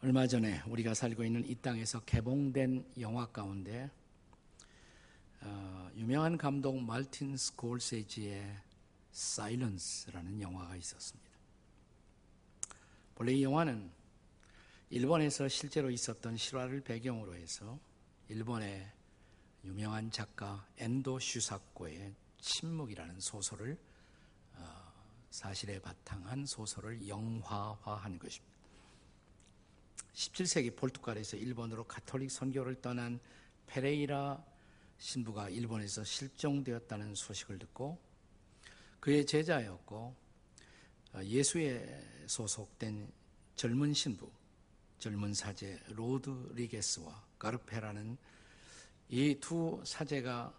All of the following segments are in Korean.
얼마 전에 우리가 살고 있는 이 땅에서 개봉된 영화 가운데 어, 유명한 감독 말틴 스콜세지의 사일런스라는 영화가 있었습니다. 본래 이 영화는 일본에서 실제로 있었던 실화를 배경으로 해서 일본의 유명한 작가 엔도 슈사코의 침묵이라는 소설을 어, 사실에 바탕한 소설을 영화화한 것입니다. 17세기 포르투갈에서 일본으로 가톨릭 선교를 떠난 페레이라 신부가 일본에서 실종되었다는 소식을 듣고 그의 제자였고 어, 예수에 소속된 젊은 신부, 젊은 사제 로드리게스와 가르페라는 이 두 사제가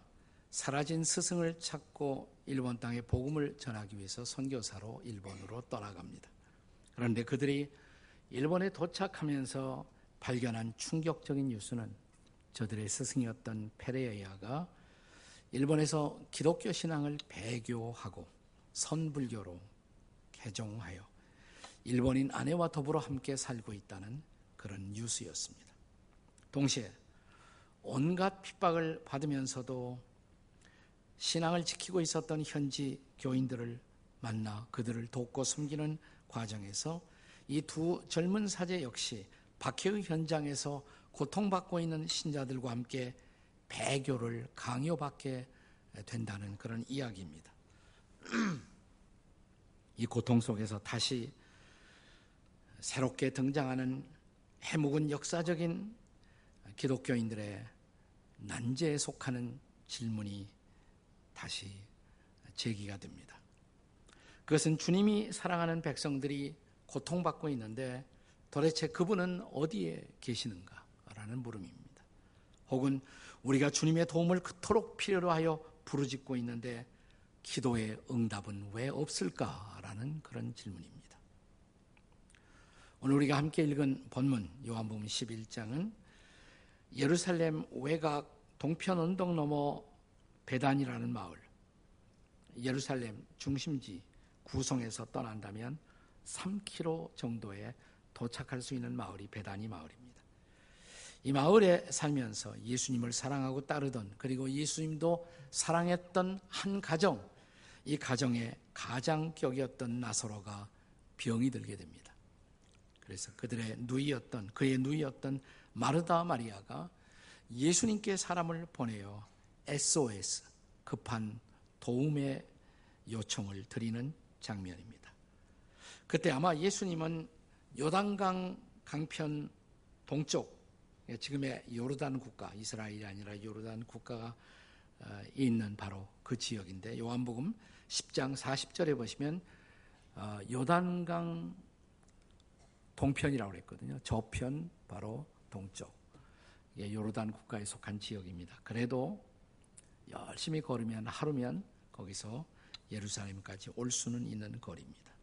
사라진 스승을 찾고 일본 땅에 복음을 전하기 위해서 선교사로 일본으로 떠나갑니다. 그런데 그들이 일본에 도착하면서 발견한 충격적인 뉴스는 저들의 스승이었던 페레야가 일본에서 기독교 신앙을 배교하고 선불교로 개종하여 일본인 아내와 더불어 함께 살고 있다는 그런 뉴스였습니다. 동시에 온갖 핍박을 받으면서도 신앙을 지키고 있었던 현지 교인들을 만나 그들을 돕고 섬기는 과정에서 이 두 젊은 사제 역시 박해의 현장에서 고통받고 있는 신자들과 함께 배교를 강요받게 된다는 그런 이야기입니다. 이 고통 속에서 다시 새롭게 등장하는 해묵은 역사적인 기독교인들의 난제에 속하는 질문이 다시 제기가 됩니다. 그것은 주님이 사랑하는 백성들이 고통받고 있는데 도대체 그분은 어디에 계시는가? 라는 물음입니다. 혹은 우리가 주님의 도움을 그토록 필요로 하여 부르짖고 있는데 기도의 응답은 왜 없을까라는 그런 질문입니다. 오늘 우리가 함께 읽은 본문 요한복음 11장은 예루살렘 외곽 동편 언덕 너머 베단이라는 마을 예루살렘 중심지 구성에서 떠난다면 3km 정도에 도착할 수 있는 마을이 베단이 마을입니다. 이 마을에 살면서 예수님을 사랑하고 따르던 그리고 예수님도 사랑했던 한 가정, 이 가정의 가장격이었던 나사로가 병이 들게 됩니다. 그래서 그들의 누이였던 그의 누이였던 마르다 마리아가 예수님께 사람을 보내어 SOS 급한 도움의 요청을 드리는 장면입니다. 그때 아마 예수님은 요단강 강편 동쪽 예, 지금의 요르단 국가, 이스라엘이 아니라 요르단 국가가 어, 있는 바로 그 지역인데 요한복음 10장 40절에 보시면 어, 요단강 동편이라고 그랬거든요. 저편 바로 동쪽. 요르단 국가에 속한 지역입니다. 그래도 열심히 걸으면 하루면 거기서 예루살렘까지 올 수는 있는 거리입니다.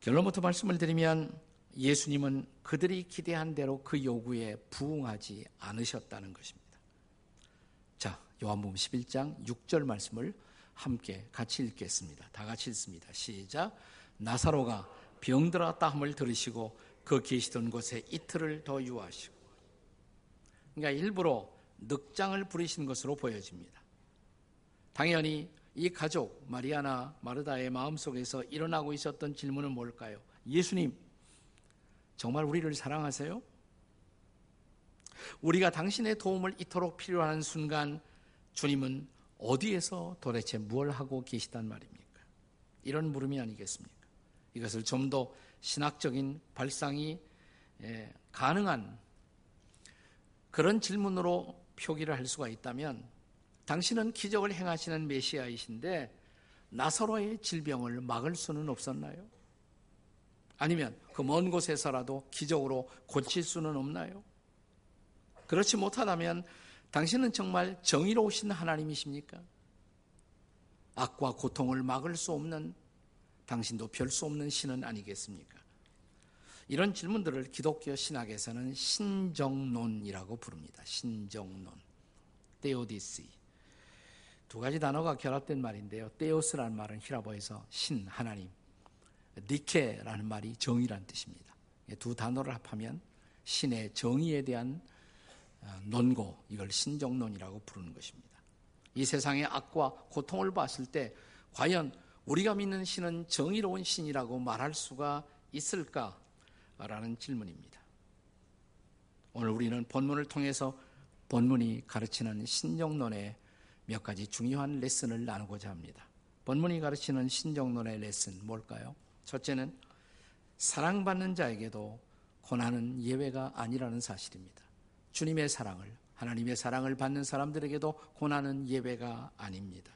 결론부터 말씀을 드리면 예수님은 그들이 기대한 대로 그 요구에 부응하지 않으셨다는 것입니다. 자, 요한복음 11장 6절 말씀을 함께 같이 읽겠습니다. 다 같이 읽습니다. 시작. 나사로가 병들었다 함을 들으시고 그 계시던 곳에 이틀을 더 유하시고 그러니까 일부러 늑장을 부리신 것으로 보여집니다. 당연히 이 가족 마리아나 마르다의 마음속에서 일어나고 있었던 질문은 뭘까요? 예수님 정말 우리를 사랑하세요? 우리가 당신의 도움을 이토록 필요한 순간 주님은 어디에서 도대체 무엇 하고 계시단 말입니까? 이런 물음이 아니겠습니까? 이것을 좀 더 신학적인 발상이 예, 가능한 그런 질문으로 표기를 할 수가 있다면 당신은 기적을 행하시는 메시아이신데 나사로의 질병을 막을 수는 없었나요? 아니면 그 먼 곳에서라도 기적으로 고칠 수는 없나요? 그렇지 못하다면 당신은 정말 정의로우신 하나님이십니까? 악과 고통을 막을 수 없는 당신도 별 수 없는 신은 아니겠습니까? 이런 질문들을 기독교 신학에서는 신정론이라고 부릅니다. 신정론. 테오디스. 두 가지 단어가 결합된 말인데요. 테오스라는 말은 히라보에서 신, 하나님. 니케라는 말이 정의란 뜻입니다. 두 단어를 합하면 신의 정의에 대한 어, 논고, 이걸 신정론이라고 부르는 것입니다. 이 세상의 악과 고통을 봤을 때 과연 우리가 믿는 신은 정의로운 신이라고 말할 수가 있을까라는 질문입니다. 오늘 우리는 본문을 통해서 본문이 가르치는 신정론의 몇 가지 중요한 레슨을 나누고자 합니다. 본문이 가르치는 신정론의 레슨 뭘까요? 첫째는 사랑받는 자에게도 고난은 예외가 아니라는 사실입니다. 주님의 사랑을, 하나님의 사랑을 받는 사람들에게도 고난은 예외가 아닙니다.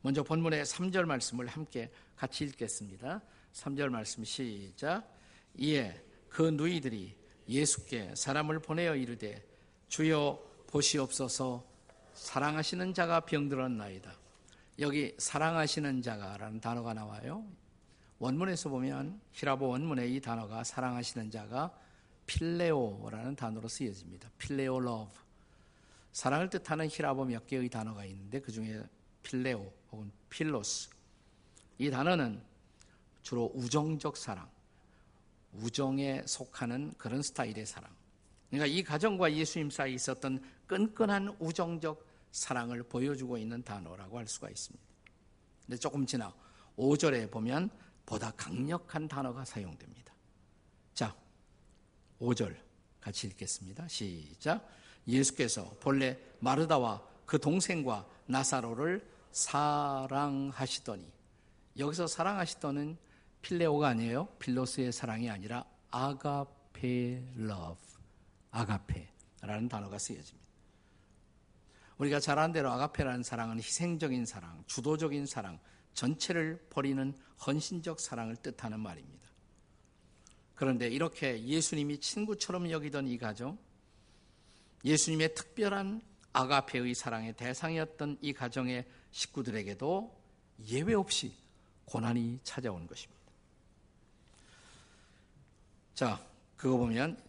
먼저 본문의 3절 말씀을 함께 같이 읽겠습니다. 3절 말씀 시작. 이에 그 누이들이 예수께 사람을 보내어 이르되 주여 보시옵소서 사랑하시는 자가 병들었나이다. 여기 사랑하시는 자가라는 단어가 나와요. 원문에서 보면 헬라어 원문의 이 단어가 사랑하시는 자가 필레오라는 단어로 쓰여집니다. 필레오 love. 사랑을 뜻하는 헬라어 몇 개의 단어가 있는데 그 중에 필레오 혹은 필로스. 이 단어는 주로 우정적 사랑, 우정에 속하는 그런 스타일의 사랑. 그러니까 이 가정과 예수님 사이에 있었던 끈끈한 우정적 사랑을 보여주고 있는 단어라고 할 수가 있습니다. 근데 조금 지나 5절에 보면 보다 강력한 단어가 사용됩니다. 자, 5절 같이 읽겠습니다. 시작. 예수께서 본래 마르다와 그 동생과 나사로를 사랑하시더니 여기서 사랑하시더는 필레오가 아니에요. 필로스의 사랑이 아니라 아가페 love. 아가페라는 단어가 쓰여집니다. 우리가 잘 아는 대로 아가페라는 사랑은 희생적인 사랑, 주도적인 사랑, 전체를 버리는 헌신적 사랑을 뜻하는 말입니다. 그런데 이렇게 예수님이 친구처럼 여기던 이 가정, 예수님의 특별한 아가페의 사랑의 대상이었던 이 가정의 식구들에게도 예외 없이 고난이 찾아온 것입니다. 자, 그거 보면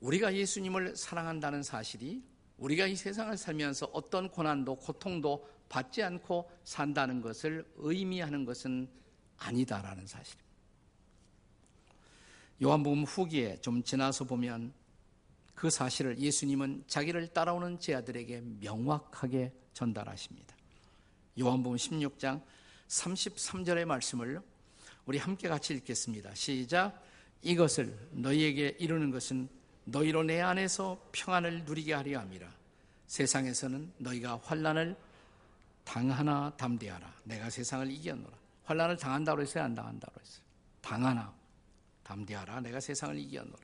우리가 예수님을 사랑한다는 사실이 우리가 이 세상을 살면서 어떤 고난도 고통도 받지 않고 산다는 것을 의미하는 것은 아니다라는 사실입니다. 요한복음 후기에 좀 지나서 보면 그 사실을 예수님은 자기를 따라오는 제아들에게 명확하게 전달하십니다. 요한복음 16장 33절의 말씀을 우리 함께 같이 읽겠습니다. 시작. 이것을 너희에게 이루는 것은 너희로 내 안에서 평안을 누리게 하려 함이라. 세상에서는 너희가 환란을 당하나 담대하라. 내가 세상을 이겼노라. 환란을 당한다고 했어요, 안 당한다고 했어요. 당하나 담대하라. 내가 세상을 이겼노라.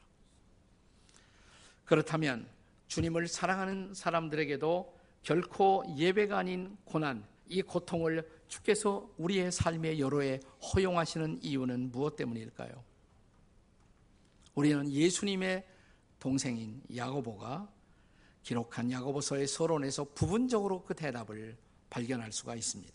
그렇다면 주님을 사랑하는 사람들에게도 결코 예배가 아닌 고난, 이 고통을 주께서 우리의 삶의 여로에 허용하시는 이유는 무엇 때문일까요? 우리는 예수님의 동생인 야고보가 기록한 야고보서의 서론에서 부분적으로 그 대답을 발견할 수가 있습니다.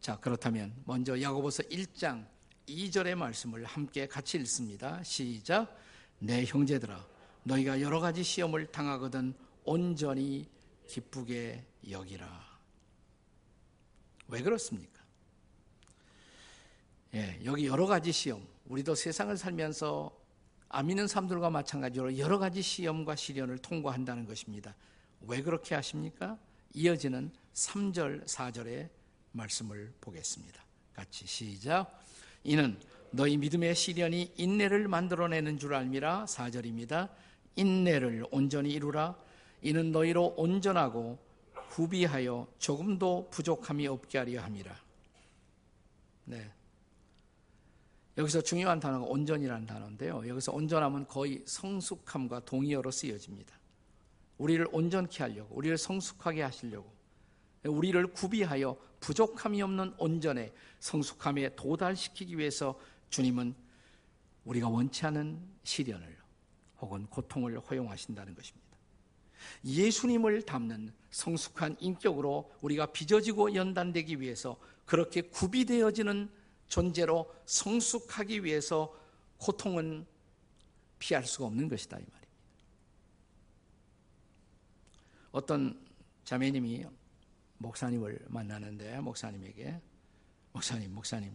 자, 그렇다면 먼저 야고보서 1장 2절의 말씀을 함께 같이 읽습니다. 시작. 내 형제들아 너희가 여러 가지 시험을 당하거든 온전히 기쁘게 여기라. 왜 그렇습니까? 예, 여기 여러 가지 시험. 우리도 세상을 살면서 안 믿는 사람들과 마찬가지로 여러 가지 시험과 시련을 통과한다는 것입니다. 왜 그렇게 하십니까? 이어지는 3절, 4절의 말씀을 보겠습니다. 같이 시작. 이는 너희 믿음의 시련이 인내를 만들어내는 줄 알미라 4절입니다. 인내를 온전히 이루라. 이는 너희로 온전하고 후비하여 조금도 부족함이 없게 하려 함이라. 네. 여기서 중요한 단어가 온전이라는 단어인데요. 여기서 온전함은 거의 성숙함과 동의어로 쓰여집니다. 우리를 온전케 하려고, 우리를 성숙하게 하시려고, 우리를 구비하여 부족함이 없는 온전에 성숙함에 도달시키기 위해서 주님은 우리가 원치 않은 시련을 혹은 고통을 허용하신다는 것입니다. 예수님을 담는 성숙한 인격으로 우리가 빚어지고 연단되기 위해서 그렇게 구비되어지는 존재로 성숙하기 위해서 고통은 피할 수가 없는 것이다 이 말입니다. 어떤 자매님이 목사님을 만나는데 목사님에게 목사님 목사님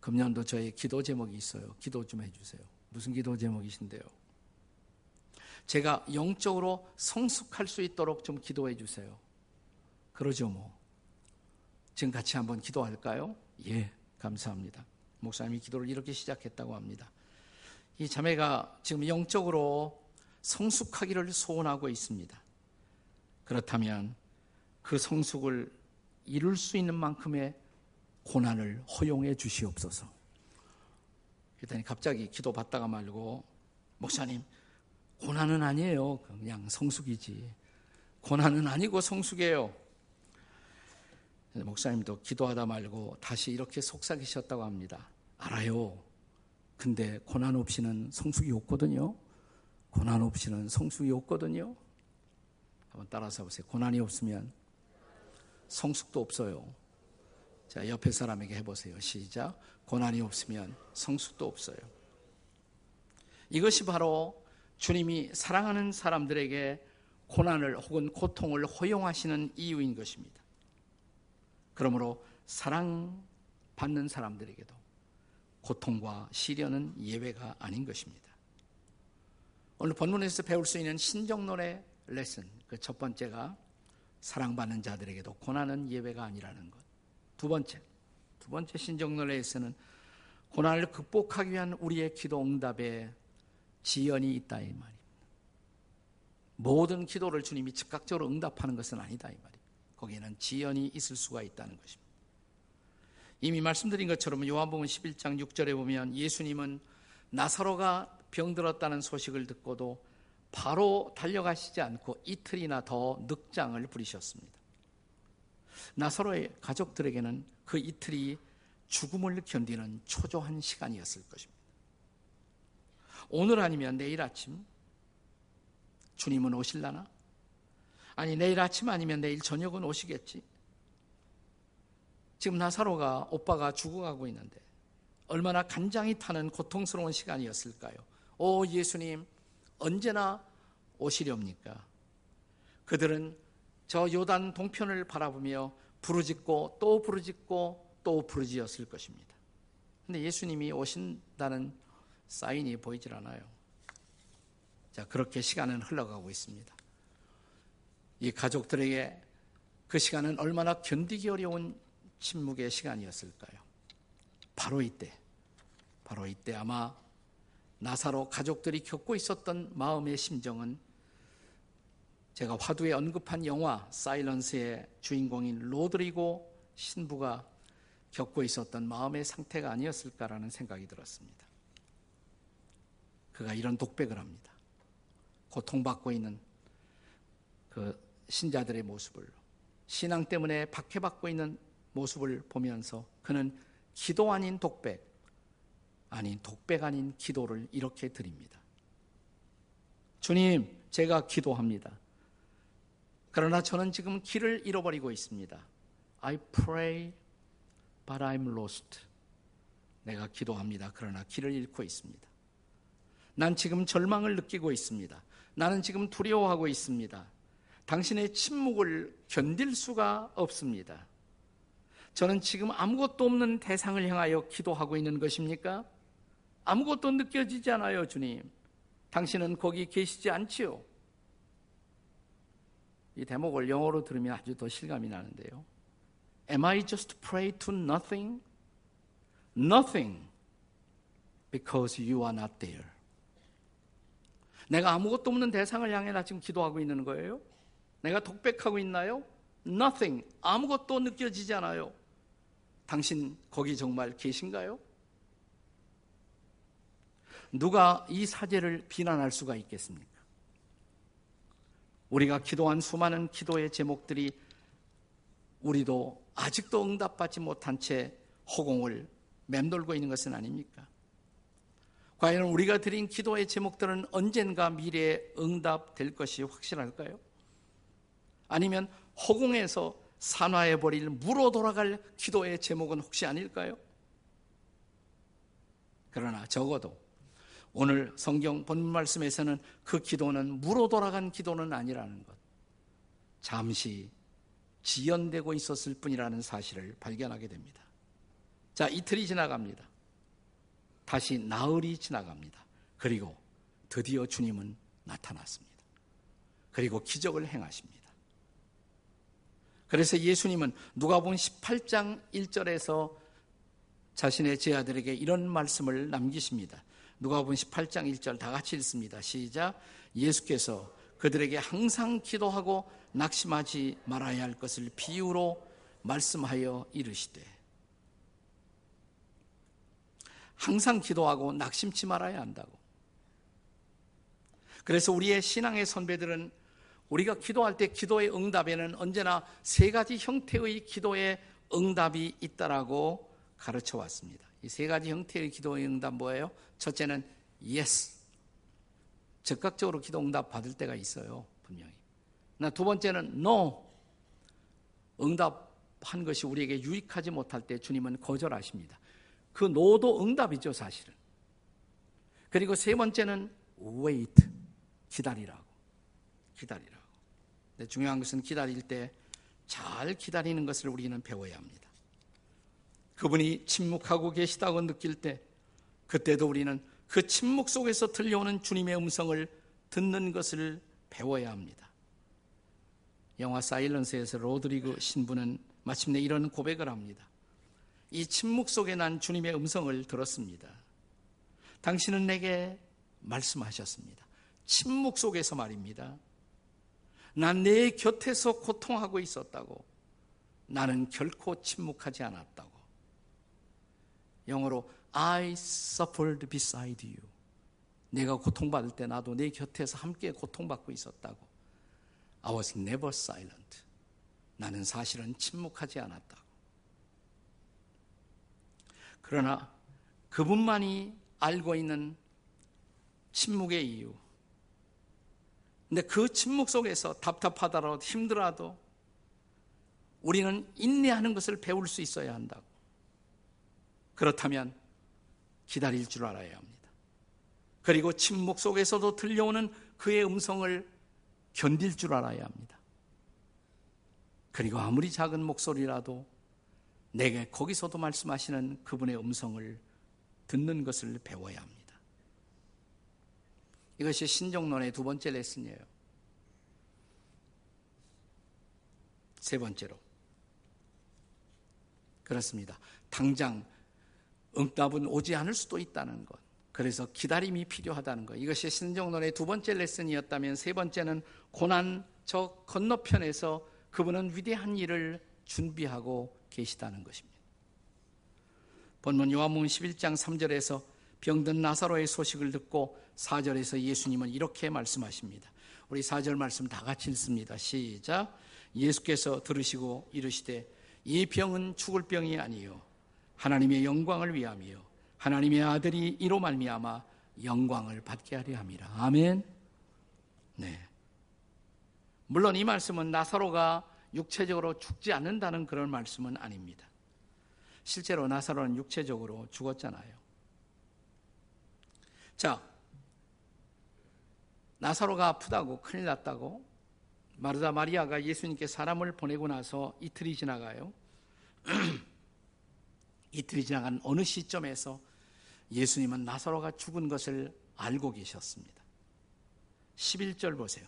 금년도 저의 기도 제목이 있어요. 기도 좀 해주세요. 무슨 기도 제목이신데요? 제가 영적으로 성숙할 수 있도록 좀 기도해 주세요. 그러죠, 뭐. 지금 같이 한번 기도할까요? 예, 감사합니다. 목사님이 기도를 이렇게 시작했다고 합니다. 이 자매가 지금 영적으로 성숙하기를 소원하고 있습니다. 그렇다면 그 성숙을 이룰 수 있는 만큼의 고난을 허용해 주시옵소서. 그랬더니 갑자기 기도 받다가 말고 목사님 고난은 아니에요. 그냥 성숙이지. 고난은 아니고 성숙이에요. 목사님도 기도하다 말고 다시 이렇게 속삭이셨다고 합니다. 알아요. 근데 고난 없이는 성숙이 없거든요. 고난 없이는 성숙이 없거든요. 한번 따라서 보세요. 고난이 없으면 성숙도 없어요. 자, 옆에 사람에게 해보세요. 시작. 고난이 없으면 성숙도 없어요. 이것이 바로 주님이 사랑하는 사람들에게 고난을 혹은 고통을 허용하시는 이유인 것입니다. 그러므로 사랑받는 사람들에게도 고통과 시련은 예외가 아닌 것입니다. 오늘 본문에서 배울 수 있는 신정론의 레슨, 그 첫 번째가 사랑받는 자들에게도 고난은 예외가 아니라는 것. 두 번째, 두 번째 레슨은 고난을 극복하기 위한 우리의 기도 응답에 지연이 있다 이 말입니다. 모든 기도를 주님이 즉각적으로 응답하는 것은 아니다 이 말입니다. 거기에는 지연이 있을 수가 있다는 것입니다. 이미 말씀드린 것처럼 요한복음 11장 6절에 보면 예수님은 나사로가 병들었다는 소식을 듣고도 바로 달려가시지 않고 이틀이나 더 늑장을 부리셨습니다. 나사로의 가족들에게는 그 이틀이 죽음을 견디는 초조한 시간이었을 것입니다. 오늘 아니면 내일 아침 주님은 오실라나? 아니 내일 아침 아니면 내일 저녁은 오시겠지. 지금 나사로가 오빠가 죽어가고 있는데 얼마나 간장이 타는 고통스러운 시간이었을까요? 오 예수님 언제나 오시렵니까? 그들은 저 요단 동편을 바라보며 부르짖고 또 부르짖고 또 부르짖었을 것입니다. 근데 예수님이 오신다는 사인이 보이질 않아요. 자, 그렇게 시간은 흘러가고 있습니다. 이 가족들에게 그 시간은 얼마나 견디기 어려운 침묵의 시간이었을까요? 바로 이때, 바로 이때 아마 나사로 가족들이 겪고 있었던 마음의 심정은 제가 화두에 언급한 영화 사일런스의 주인공인 로드리고 신부가 겪고 있었던 마음의 상태가 아니었을까라는 생각이 들었습니다. 그가 이런 독백을 합니다. 고통받고 있는 그 신자들의 모습을 신앙 때문에 박해받고 있는 모습을 보면서 그는 기도 아닌 독백, 아닌 독백 아닌 기도를 이렇게 드립니다. 주님, 제가 기도합니다. 그러나 저는 지금 길을 잃어버리고 있습니다. I pray, but I'm lost. 내가 기도합니다. 그러나 길을 잃고 있습니다. 난 지금 절망을 느끼고 있습니다. 나는 지금 두려워하고 있습니다. 당신의 침묵을 견딜 수가 없습니다. 저는 지금 아무것도 없는 대상을 향하여 기도하고 있는 것입니까? 아무것도 느껴지지 않아요, 주님. 당신은 거기 계시지 않지요. 이 대목을 영어로 들으면 아주 더 실감이 나는데요. Am I just pray to nothing? Nothing because you are not there. 내가 아무것도 없는 대상을 향해 나 지금 기도하고 있는 거예요? 내가 독백하고 있나요? Nothing. 아무것도 느껴지지 않아요. 당신 거기 정말 계신가요? 누가 이 사제를 비난할 수가 있겠습니까? 우리가 기도한 수많은 기도의 제목들이 우리도 아직도 응답받지 못한 채 허공을 맴돌고 있는 것은 아닙니까? 과연 우리가 드린 기도의 제목들은 언젠가 미래에 응답될 것이 확실할까요? 아니면 허공에서 산화해 버릴 물어 돌아갈 기도의 제목은 혹시 아닐까요? 그러나 적어도 오늘 성경 본문 말씀에서는 그 기도는 물어 돌아간 기도는 아니라는 것. 잠시 지연되고 있었을 뿐이라는 사실을 발견하게 됩니다. 자, 이틀이 지나갑니다. 다시 나흘이 지나갑니다. 그리고 드디어 주님은 나타났습니다. 그리고 기적을 행하십니다. 그래서 예수님은 누가복음 18장 1절에서 자신의 제자들에게 이런 말씀을 남기십니다. 누가복음 18장 1절 다 같이 읽습니다. 시작. 예수께서 그들에게 항상 기도하고 낙심하지 말아야 할 것을 비유로 말씀하여 이르시되 항상 기도하고 낙심치 말아야 한다고. 그래서 우리의 신앙의 선배들은 우리가 기도할 때 기도의 응답에는 언제나 세 가지 형태의 기도의 응답이 있다라고 가르쳐 왔습니다. 이 세 가지 형태의 기도의 응답 뭐예요? 첫째는 yes. 즉각적으로 기도 응답 받을 때가 있어요. 분명히. 두 번째는 no. 응답한 것이 우리에게 유익하지 못할 때 주님은 거절하십니다. 그 노도 응답이죠, 사실은. 그리고 세 번째는 wait. 기다리라고. 근데 중요한 것은 기다릴 때 잘 기다리는 것을 우리는 배워야 합니다. 그분이 침묵하고 계시다고 느낄 때 그때도 우리는 그 침묵 속에서 들려오는 주님의 음성을 듣는 것을 배워야 합니다. 영화 사일런스에서 로드리그 신부는 마침내 이런 고백을 합니다. 이 침묵 속에 난 주님의 음성을 들었습니다. 당신은 내게 말씀하셨습니다. 침묵 속에서 말입니다. 난 내 곁에서 고통하고 있었다고. 나는 결코 침묵하지 않았다고. 영어로 I suffered beside you. 내가 고통받을 때 나도 내 곁에서 함께 고통받고 있었다고. I was never silent. 나는 사실은 침묵하지 않았다고. 그러나 그분만이 알고 있는 침묵의 이유. 근데 그 침묵 속에서 답답하더라도 힘들어도 우리는 인내하는 것을 배울 수 있어야 한다고. 그렇다면 기다릴 줄 알아야 합니다. 그리고 침묵 속에서도 들려오는 그의 음성을 견딜 줄 알아야 합니다. 그리고 아무리 작은 목소리라도 내게 거기서도 말씀하시는 그분의 음성을 듣는 것을 배워야 합니다. 이것이 신정론의 두 번째 레슨이에요. 세 번째로. 그렇습니다. 당장 응답은 오지 않을 수도 있다는 것. 그래서 기다림이 필요하다는 것. 이것이 신정론의 두 번째 레슨이었다면 세 번째는 고난 저 건너편에서 그분은 위대한 일을 준비하고 계시다는 것입니다. 본문 요한복음 11장 3절에서 병든 나사로의 소식을 듣고 4절에서 예수님은 이렇게 말씀하십니다. 우리 4절 말씀 다 같이 읽습니다. 시작. 예수께서 들으시고 이르시되 이 병은 죽을 병이 아니요 하나님의 영광을 위함이요 하나님의 아들이 이로 말미암아 영광을 받게 하려 함이라. 아멘. 네. 물론 이 말씀은 나사로가 육체적으로 죽지 않는다는 그런 말씀은 아닙니다. 실제로 나사로는 육체적으로 죽었잖아요. 자, 나사로가 아프다고 큰일 났다고 마르다 마리아가 예수님께 사람을 보내고 나서 이틀이 지나가요. 이틀이 지나간 어느 시점에서 예수님은 나사로가 죽은 것을 알고 계셨습니다. 11절 보세요.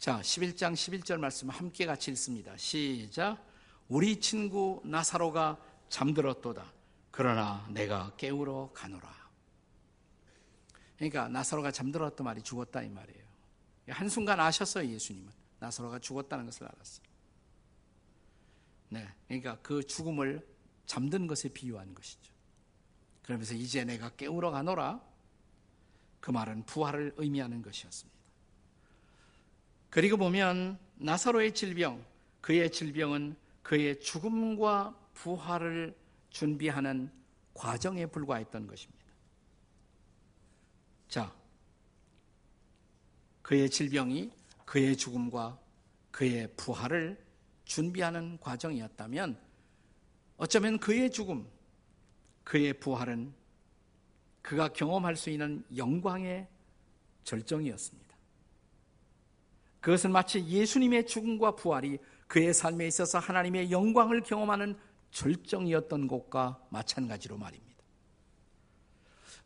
자, 11장 11절 말씀 함께 같이 읽습니다. 시작. 우리 친구 나사로가 잠들었도다. 그러나 내가 깨우러 가노라. 그러니까 나사로가 잠들었던 말이 죽었다 이 말이에요. 한순간 아셨어요, 예수님은. 나사로가 죽었다는 것을 알았어요. 네. 그러니까 그 죽음을 잠든 것에 비유한 것이죠. 그러면서 이제 내가 깨우러 가노라. 그 말은 부활을 의미하는 것이었습니다. 그리고 보면 나사로의 질병, 그의 질병은 그의 죽음과 부활을 준비하는 과정에 불과했던 것입니다. 자, 그의 질병이 그의 죽음과 그의 부활을 준비하는 과정이었다면 어쩌면 그의 죽음, 그의 부활은 그가 경험할 수 있는 영광의 절정이었습니다. 그것은 마치 예수님의 죽음과 부활이 그의 삶에 있어서 하나님의 영광을 경험하는 절정이었던 것과 마찬가지로 말입니다.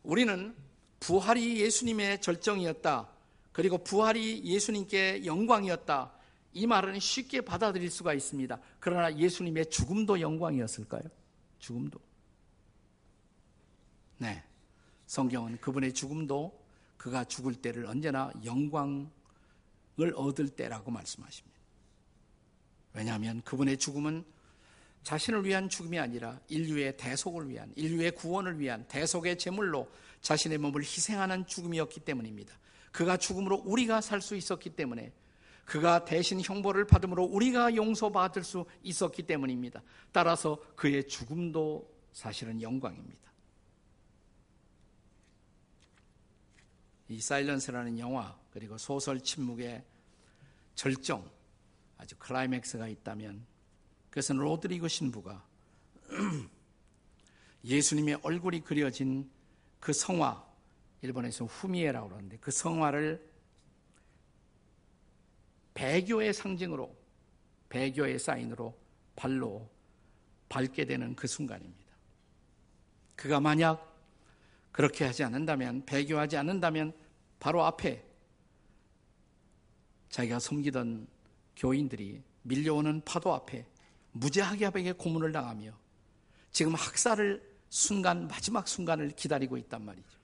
우리는 부활이 예수님의 절정이었다. 그리고 부활이 예수님께 영광이었다. 이 말은 쉽게 받아들일 수가 있습니다. 그러나 예수님의 죽음도 영광이었을까요? 죽음도. 네. 성경은 그분의 죽음도 그가 죽을 때를 언제나 영광을 얻을 때라고 말씀하십니다. 왜냐하면 그분의 죽음은 자신을 위한 죽음이 아니라 인류의 대속을 위한, 인류의 구원을 위한 대속의 제물로 자신의 몸을 희생하는 죽음이었기 때문입니다. 그가 죽음으로 우리가 살 수 있었기 때문에 그가 대신 형벌을 받음으로 우리가 용서받을 수 있었기 때문입니다. 따라서 그의 죽음도 사실은 영광입니다. 이 사일런스라는 영화 그리고 소설 침묵의 절정 아주 클라이맥스가 있다면 그것은 로드리고 신부가 예수님의 얼굴이 그려진 그 성화 일본에서 후미에라고 그러는데 그 성화를 배교의 상징으로 배교의 사인으로 발로 밟게 되는 그 순간입니다. 그가 만약 그렇게 하지 않는다면 배교하지 않는다면 바로 앞에 자기가 섬기던 교인들이 밀려오는 파도 앞에 무지하게 고문을 당하며 지금 학살을 순간 마지막 순간을 기다리고 있단 말이죠.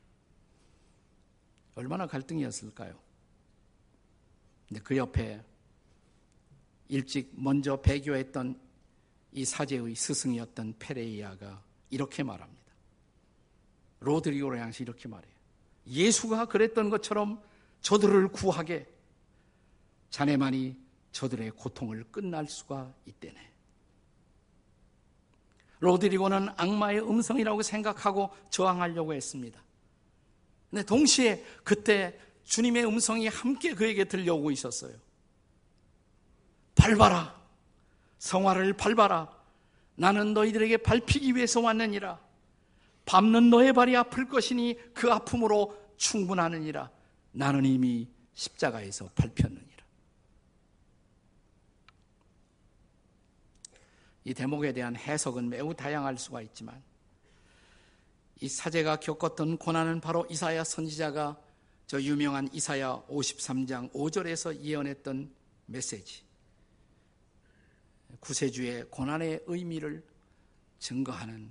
얼마나 갈등이었을까요? 근데 그 옆에 일찍 먼저 배교했던 이 사제의 스승이었던 페레이아가 이렇게 말합니다. 로드리고를 향해서 이렇게 말해요. 예수가 그랬던 것처럼 저들을 구하게 자네만이 저들의 고통을 끝날 수가 있대네. 로드리고는 악마의 음성이라고 생각하고 저항하려고 했습니다. 근데 동시에 그때 주님의 음성이 함께 그에게 들려오고 있었어요. 밟아라. 성화를 밟아라. 나는 너희들에게 밟히기 위해서 왔느니라. 밟는 너의 발이 아플 것이니 그 아픔으로 충분하느니라. 나는 이미 십자가에서 밟혔느니라. 이 대목에 대한 해석은 매우 다양할 수가 있지만 이 사제가 겪었던 고난은 바로 이사야 선지자가 저 유명한 이사야 53장 5절에서 예언했던 메시지. 구세주의 고난의 의미를 증거하는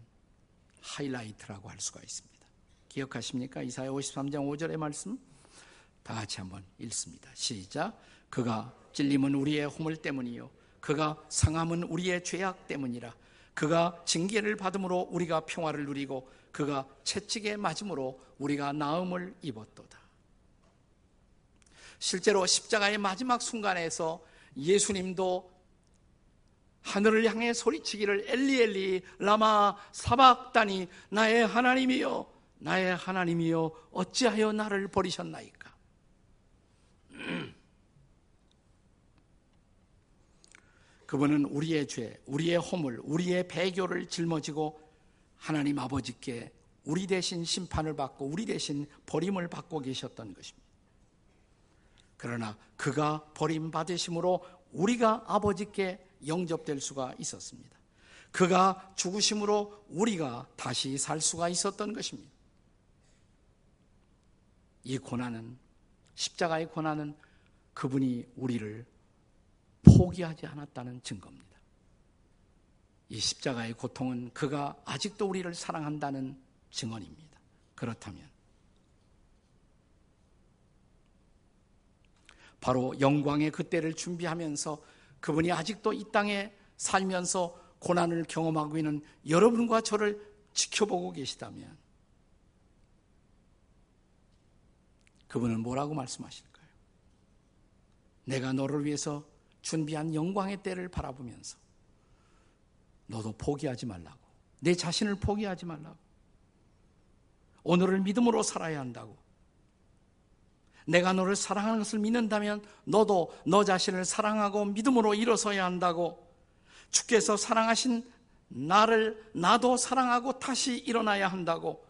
하이라이트라고 할 수가 있습니다. 기억하십니까? 이사야 53장 5절의 말씀 다 같이 한번 읽습니다. 시작. 그가 찔림은 우리의 허물 때문이요. 그가 상함은 우리의 죄악 때문이라. 그가 징계를 받음으로 우리가 평화를 누리고 그가 채찍에 맞음으로 우리가 나음을 입었도다. 실제로 십자가의 마지막 순간에서 예수님도 하늘을 향해 소리치기를 엘리 엘리 라마 사박다니 나의 하나님이여 나의 하나님이여 어찌하여 나를 버리셨나이까 그분은 우리의 죄, 우리의 허물, 우리의 배교를 짊어지고 하나님 아버지께 우리 대신 심판을 받고 우리 대신 버림을 받고 계셨던 것입니다. 그러나 그가 버림받으심으로 우리가 아버지께 영접될 수가 있었습니다. 그가 죽으심으로 우리가 다시 살 수가 있었던 것입니다. 이 고난은, 십자가의 고난은 그분이 우리를 포기하지 않았다는 증거입니다. 이 십자가의 고통은 그가 아직도 우리를 사랑한다는 증언입니다. 그렇다면 바로 영광의 그때를 준비하면서 그분이 아직도 이 땅에 살면서 고난을 경험하고 있는 여러분과 저를 지켜보고 계시다면 그분은 뭐라고 말씀하실까요? 내가 너를 위해서 준비한 영광의 때를 바라보면서 너도 포기하지 말라고. 내 자신을 포기하지 말라고. 오늘을 믿음으로 살아야 한다고. 내가 너를 사랑하는 것을 믿는다면 너도 너 자신을 사랑하고 믿음으로 일어서야 한다고. 주께서 사랑하신 나를 나도 사랑하고 다시 일어나야 한다고.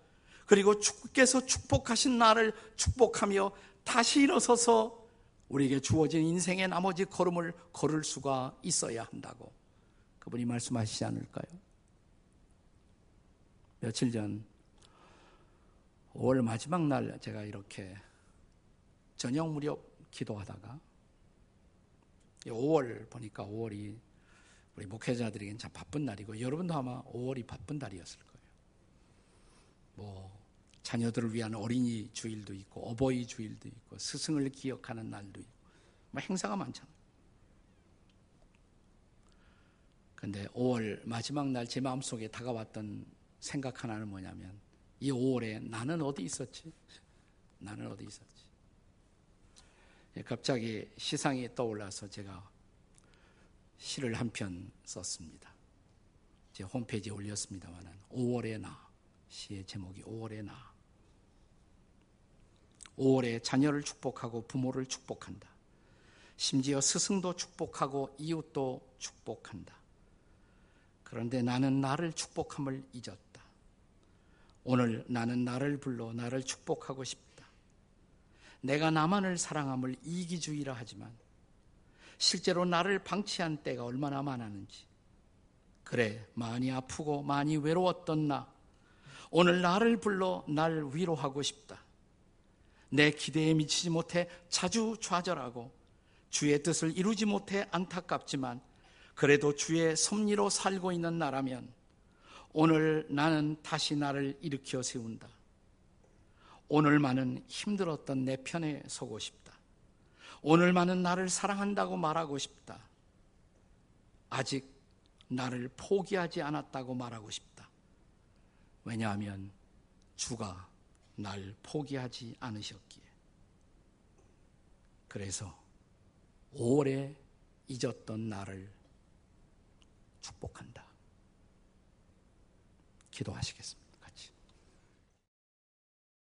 그리고 주께서 축복하신 나를 축복하며 다시 일어서서 우리에게 주어진 인생의 나머지 걸음을 걸을 수가 있어야 한다고 그분이 말씀하시지 않을까요? 며칠 전 5월 마지막 날 제가 이렇게 저녁 무렵 기도하다가 5월 보니까 5월이 우리 목회자들에게는 참 바쁜 날이고 여러분도 아마 5월이 바쁜 달이었을 거예요. 뭐 자녀들을 위한 어린이 주일도 있고 어버이 주일도 있고 스승을 기억하는 날도 있고 뭐 행사가 많잖아요. 근데 5월 마지막 날 제 마음속에 다가왔던 생각 하나는 뭐냐면 이 5월에 나는 어디 있었지? 나는 어디 있었지? 예, 갑자기 시상이 떠올라서 제가 시를 한 편 썼습니다. 제 홈페이지에 올렸습니다만은 5월의 나 시의 제목이 5월의 나 5월에 자녀를 축복하고 부모를 축복한다. 심지어 스승도 축복하고 이웃도 축복한다. 그런데 나는 나를 축복함을 잊었다. 오늘 나는 나를 불러 나를 축복하고 싶다. 내가 나만을 사랑함을 이기주의라 하지만 실제로 나를 방치한 때가 얼마나 많았는지. 그래, 많이 아프고 많이 외로웠던 나. 오늘 나를 불러 날 위로하고 싶다. 내 기대에 미치지 못해 자주 좌절하고 주의 뜻을 이루지 못해 안타깝지만 그래도 주의 섭리로 살고 있는 나라면 오늘 나는 다시 나를 일으켜 세운다. 오늘만은 힘들었던 내 편에 서고 싶다. 오늘만은 나를 사랑한다고 말하고 싶다. 아직 나를 포기하지 않았다고 말하고 싶다. 왜냐하면 주가 날 포기하지 않으셨기에. 그래서 오래 잊었던 나를 축복한다. 기도하시겠습니다.